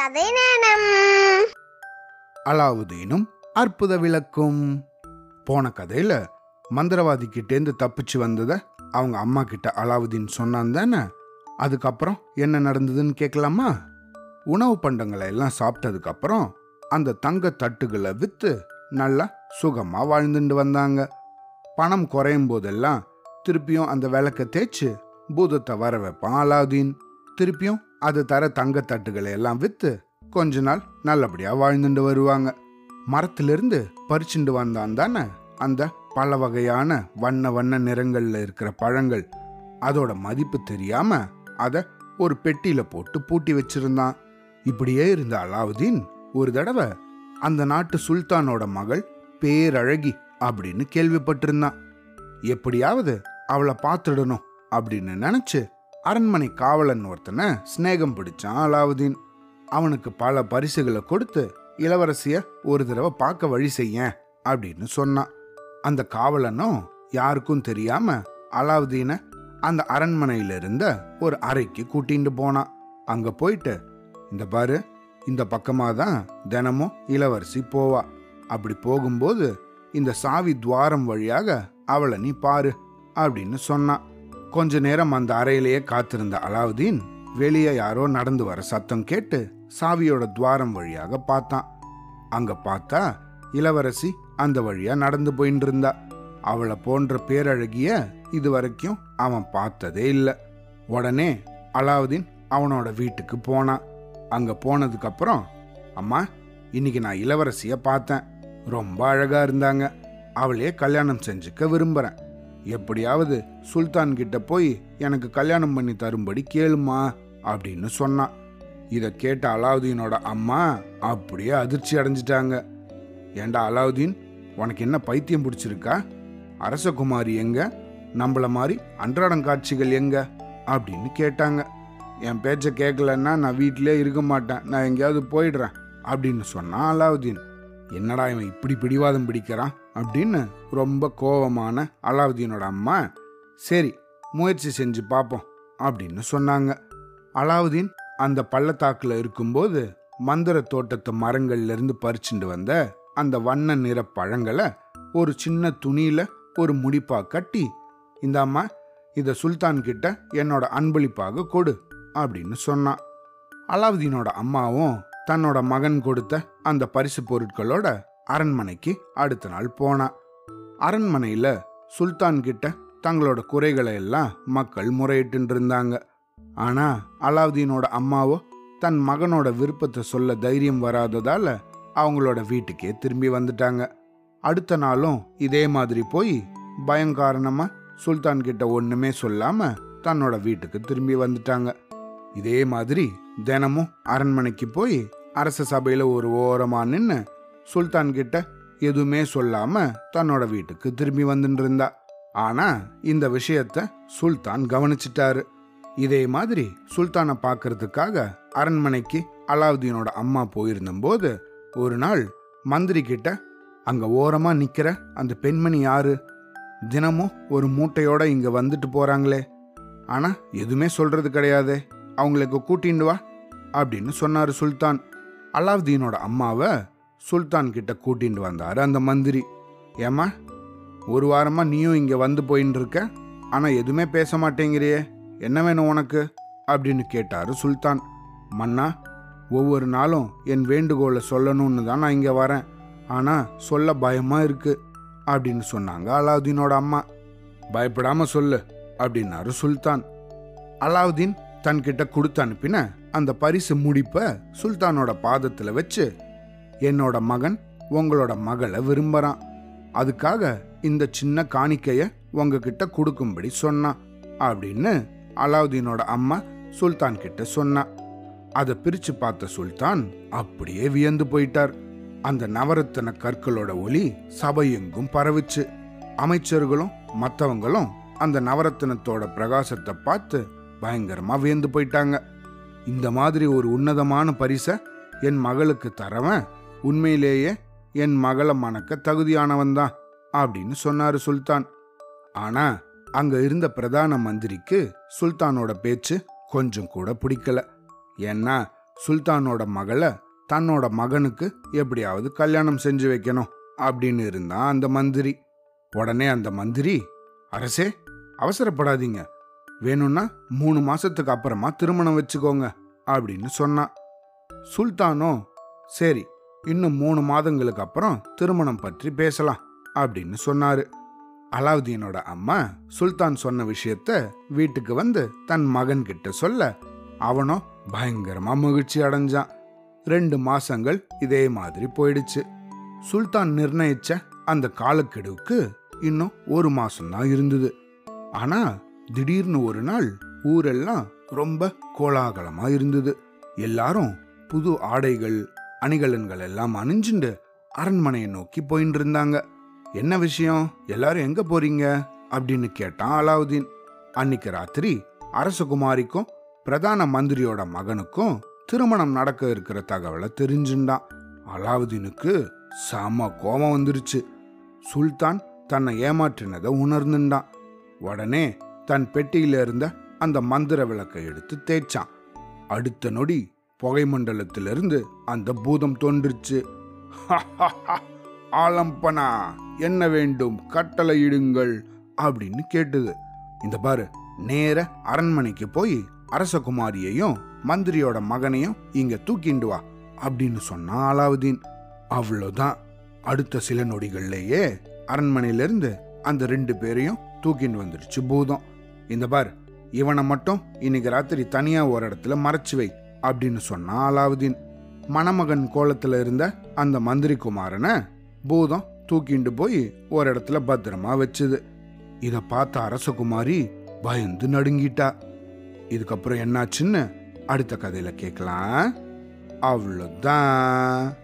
கதை நேரம். அலாவுதீனும் அற்புத விளக்கும். போன கதையில மந்திரவாதி கிட்டேந்து தப்பிச்சு வந்தத அவங்க அம்மா கிட்ட அலாவுதீன் சொன்னான் தானே? அதுக்கப்புறம் என்ன நடந்ததுன்னு கேட்கலாமா உணவு பண்டங்களை எல்லாம் சாப்பிட்டதுக்கு அப்புறம் அந்த தங்க தட்டுகளை வித்து நல்லா சுகமா வாழ்ந்துட்டு வந்தாங்க. பணம் குறையும் போதெல்லாம் திருப்பியும் அந்த விளக்க தேய்ச்சு பூதத்தை வர வைப்பான் அலாவுதீன். திருப்பியும் அது தர தங்கத்தட்டுகளை எல்லாம் விற்று கொஞ்ச நாள் நல்லபடியாக வாழ்ந்துட்டு வருவாங்க. மரத்திலிருந்து பறிச்சுண்டு வந்தான் தானே அந்த பல வகையான வண்ண வண்ண நிறங்கள்ல இருக்கிற பழங்கள். அதோட மதிப்பு தெரியாம அதை ஒரு பெட்டியில போட்டு பூட்டி வச்சிருந்தான். இப்படியே இருந்த அலாவுதீன் ஒரு தடவை அந்த நாட்டு சுல்தானோட மகள் பேரழகி அப்படின்னு கேள்விப்பட்டிருந்தான். எப்படியாவது அவளை பார்த்துடணும் அப்படின்னு நினைச்சு அரண்மனை காவலன் ஒருத்தனை சிநேகம் பிடிச்சான் அலாவுதீன் அவனுக்கு பல பரிசுகளை கொடுத்து இளவரசிய ஒரு தடவை பார்க்க வழி செய்ய அப்படின்னு சொன்னான். அந்த காவலனும் யாருக்கும் தெரியாம அலாவுதீனை அந்த அரண்மனையில இருந்த ஒரு அறைக்கு கூட்டிட்டு போனான். அங்க போயிட்டு இந்த பாரு இந்த பக்கமாக தான் தினமும் இளவரசி போவா. அப்படி போகும்போது இந்த சாவி துவாரம் வழியாக அவளை நீ பாரு அப்படின்னு சொன்னான். கொஞ்ச நேரம் அந்த அறையிலேயே காத்திருந்த அலாவுதீன் வெளியே யாரோ நடந்து வர சத்தம் கேட்டு சாவியோட துவாரம் வழியாக பார்த்தான். அங்க பார்த்தா இளவரசி அந்த வழியா நடந்து போயின்னு இருந்தா அவளை போன்ற பேரழகிய இது வரைக்கும் அவன் பார்த்ததே இல்லை. உடனே அலாவுதீன் அவனோட வீட்டுக்கு போனான். அங்க போனதுக்கு அப்புறம் அம்மா இன்னைக்கு நான் இளவரசிய பார்த்தேன். ரொம்ப அழகா இருந்தாங்க. அவளையே கல்யாணம் செஞ்சுக்க விரும்புறேன். எப்படியாவது சுல்தான் கிட்ட போய் எனக்கு கல்யாணம் பண்ணி தரும்படி கேளுமா அப்படின்னு சொன்னான் இதை கேட்ட அலாவுதீனோட அம்மா அப்படியே அதிர்ச்சி அடைஞ்சிட்டாங்க. ஏண்டா அலாவுதீன் உனக்கு என்ன பைத்தியம் பிடிச்சிருக்கா? அரசகுமாரி எங்க? நம்மள மாதிரி அன்றாடம் காட்சிகள் எங்க? அப்படின்னு கேட்டாங்க. என் பேச்சை கேட்கலன்னா நான் வீட்டிலே இருக்க மாட்டேன். நான் எங்கேயாவது போயிடுறேன் அப்படின்னு சொன்னான் அலாவுதீன். என்னடா இவன் இப்படி பிடிவாதம் பிடிக்கிறான்? அப்படின்னு ரொம்ப கோவமான அலாவுதீனோட அம்மா சரி முயற்சி செஞ்சு பார்ப்போம் அப்படின்னு சொன்னாங்க. அலாவுதீன் அந்த பள்ளத்தாக்குல இருக்கும்போது மந்திர தோட்டத்து மரங்கள்ல இருந்து பறிச்சுட்டு வந்த அந்த வண்ண நிற பழங்களை ஒரு சின்ன துணியில ஒரு முடிப்பா கட்டி இந்த அம்மா இத சுல்தான் கிட்ட என்னோட அன்பளிப்பாக கொடு அப்படின்னு சொன்னான் அலாவுதீனோட அம்மாவும் தன்னோட மகன் கொடுத்த அந்த பரிசு பொருட்களோட அரண்மனைக்கு அடுத்த நாள் போனா. அரண்மனையில சுல்தான் கிட்ட தங்களோட குறைகளை எல்லாம் மக்கள் முறையிட்டு இருந்தாங்க ஆனா அலாவுதீனோட அம்மாவோ தன் மகனோட விருப்பத்தை சொல்ல தைரியம் வராததால அவங்களோட வீட்டுக்கே திரும்பி வந்துட்டாங்க. அடுத்த நாளும் இதே மாதிரி போய் பயங்காரணமா சுல்தான் கிட்ட ஒண்ணுமே சொல்லாம தன்னோட வீட்டுக்கு திரும்பி வந்துட்டாங்க. இதே மாதிரி தினமும் அரண்மனைக்கு போய் அரச சபையில ஒரு ஓரமா நின்று சுல்தான் கிட்ட எதுவுமே சொல்லாம தன்னோட வீட்டுக்கு திரும்பி வந்துட்டு இருந்தா ஆனா இந்த விஷயத்த சுல்தான் கவனிச்சிட்டாரு. இதே மாதிரி சுல்தானை பார்க்கறதுக்காக அரண்மனைக்கு அலாவுதீனோட அம்மா போயிருந்தபோது ஒரு நாள் மந்திரி கிட்ட அங்க ஓரமா நிக்கிற அந்த பெண்மணி யாரு? தினமும் ஒரு மூட்டையோட இங்க வந்துட்டு போறாங்களே. ஆனா எதுவுமே சொல்றது கிடையாதே. அவங்களுக்கு கூட்டிண்டு வா அப்படின்னு சொன்னாரு சுல்தான். அலாவுதீனோட அம்மாவை சுல்தான் கிட்ட கூட்டிட்டு வந்தாரு அந்த மந்திரி. ஏமா ஒரு வாரமா நீயும் இங்க வந்து போயின்னு இருக்க ஆனா எதுவுமே பேச மாட்டேங்கிறியே என்ன வேணும் உனக்கு? அப்படின்னு கேட்டாரு சுல்தான். மன்னா ஒவ்வொரு நாளும் என் வேண்டுகோளை சொல்லணும்னு தான் நான் இங்க வரேன் ஆனா சொல்ல பயமா இருக்கு அப்படின்னு சொன்னாங்க அலாவுதீனோட அம்மா. பயப்படாம சொல்லு அப்படின்னாரு சுல்தான். அலாவுதீன் தன்கிட்ட கொடுத்து அனுப்பின அந்த பரிசு முடிப்ப சுல்தானோட பாதத்துல வச்சு என்னோட மகன் உங்களோட மகளை விரும்புறான். அதுக்காக இந்த சின்ன காணிக்கைய உங்ககிட்ட கொடுக்கும்படி சொன்னான் அப்படின்னு அலாவுதீனோட அம்மா சுல்தான் கிட்ட சொன்னா. அதை பிரிச்சு பார்த்த சுல்தான் அப்படியே வியந்து போயிட்டார். அந்த நவரத்தன கற்களோட ஒளி சபையெங்கும் பரவிச்சு. அமைச்சர்களும் மற்றவங்களும் அந்த நவரத்தினத்தோட பிரகாசத்தை பார்த்து பயங்கரமா வியந்து போயிட்டாங்க. இந்த மாதிரி ஒரு உன்னதமான பரிசை என் மகளுக்கு தரவன் உண்மையிலேயே என் மகளை மணக்க தகுதியானவன் தான் அப்படின்னு சொன்னாரு சுல்தான். ஆனா அங்க இருந்த பிரதான மந்திரிக்கு சுல்தானோட பேச்சு கொஞ்சம் கூட பிடிக்கல. ஏன்னா சுல்தானோட மகளை தன்னோட மகனுக்கு எப்படியாவது கல்யாணம் செஞ்சு வைக்கணும் அப்படின்னு இருந்தான் அந்த மந்திரி. உடனே அந்த மந்திரி அரசே அவசரப்படாதீங்க. வேணும்னா மூணு மாசத்துக்கு அப்புறமா திருமணம் வச்சுக்கோங்க அப்படின்னு சொன்னான். சுல்தானோ சரி இன்னும் மூணு மாதங்களுக்கு அப்புறம் திருமணம் பற்றி பேசலாம் அப்படின்னு சொன்னாரு. அலாவுதீனோட அம்மா சுல்தான் சொன்ன விஷயத்த வீட்டுக்கு வந்து தன் மகன் கிட்ட சொல்ல அவனும் பயங்கரமா மகிழ்ச்சி அடைஞ்சான். ரெண்டு மாசங்கள் இதே மாதிரி போயிடுச்சு. சுல்தான் நிர்ணயிச்ச அந்த காலக்கெடுவுக்கு இன்னும் ஒரு மாசம்தான் இருந்தது. ஆனா திடீர்னு ஒரு நாள் ஊரெல்லாம் ரொம்ப கோலாகலமா இருந்தது. எல்லாரும் புது ஆடைகள் அணிகலன்கள் எல்லாம் அணிஞ்சுண்டு அரண்மனையை நோக்கி போயின்னு இருந்தாங்க என்ன விஷயம்? எல்லாரும் எங்க போறீங்க? அப்படின்னு கேட்டான் அலாவுதீன். அன்னைக்கு ராத்திரி அரசகுமாரிக்கும் பிரதான மந்திரியோட மகனுக்கும் திருமணம் நடக்க இருக்கிற தகவலை தெரிஞ்சுண்டான். அலாவுதீனுக்கு செம கோபம் வந்துருச்சு. சுல்தான் தன்னை ஏமாற்றினதை உணர்ந்துண்டான். உடனே தன் பெட்டியில இருந்த அந்த மந்திர விளக்கை எடுத்து தேய்ச்சான். அடுத்த நொடி புகை மண்டலத்திலிருந்து அந்த பூதம் தோன்றுச்சு. ஆலம்பனா என்ன வேண்டும்? கட்டளையிடுங்கள் அப்படின்னு கேட்டது. இந்த பாரு நேர அரண்மனைக்கு போய் அரசகுமாரியையும் மந்திரியோட மகனையும் இங்க தூக்கிண்டு வா அப்படின்னு சொன்னா அலாவுதீன் அவ்வளோதான். அடுத்த சில நொடிகள்லேயே அரண்மனையிலிருந்து அந்த ரெண்டு பேரையும் தூக்கிட்டு வந்துருச்சு பூதம். இந்த பார் இவனை மட்டும் இன்னைக்கு ராத்திரி தனியா ஒரு இடத்துல மறைச்சு வை. அப்படின்னு சொன்னா அலாவுதீன். மணமகன் கோலத்துல இருந்த அந்த மந்திரி குமாரனை பூதம் தூக்கிண்டு போய் ஒரு இடத்துல பத்திரமா வச்சுது. இத பார்த்த அரசகுமாரி பயந்து நடுங்கிட்டா. இதுக்கப்புறம் என்னாச்சுன்னு அடுத்த கதையில கேட்கலாம் அவ்வளோதான்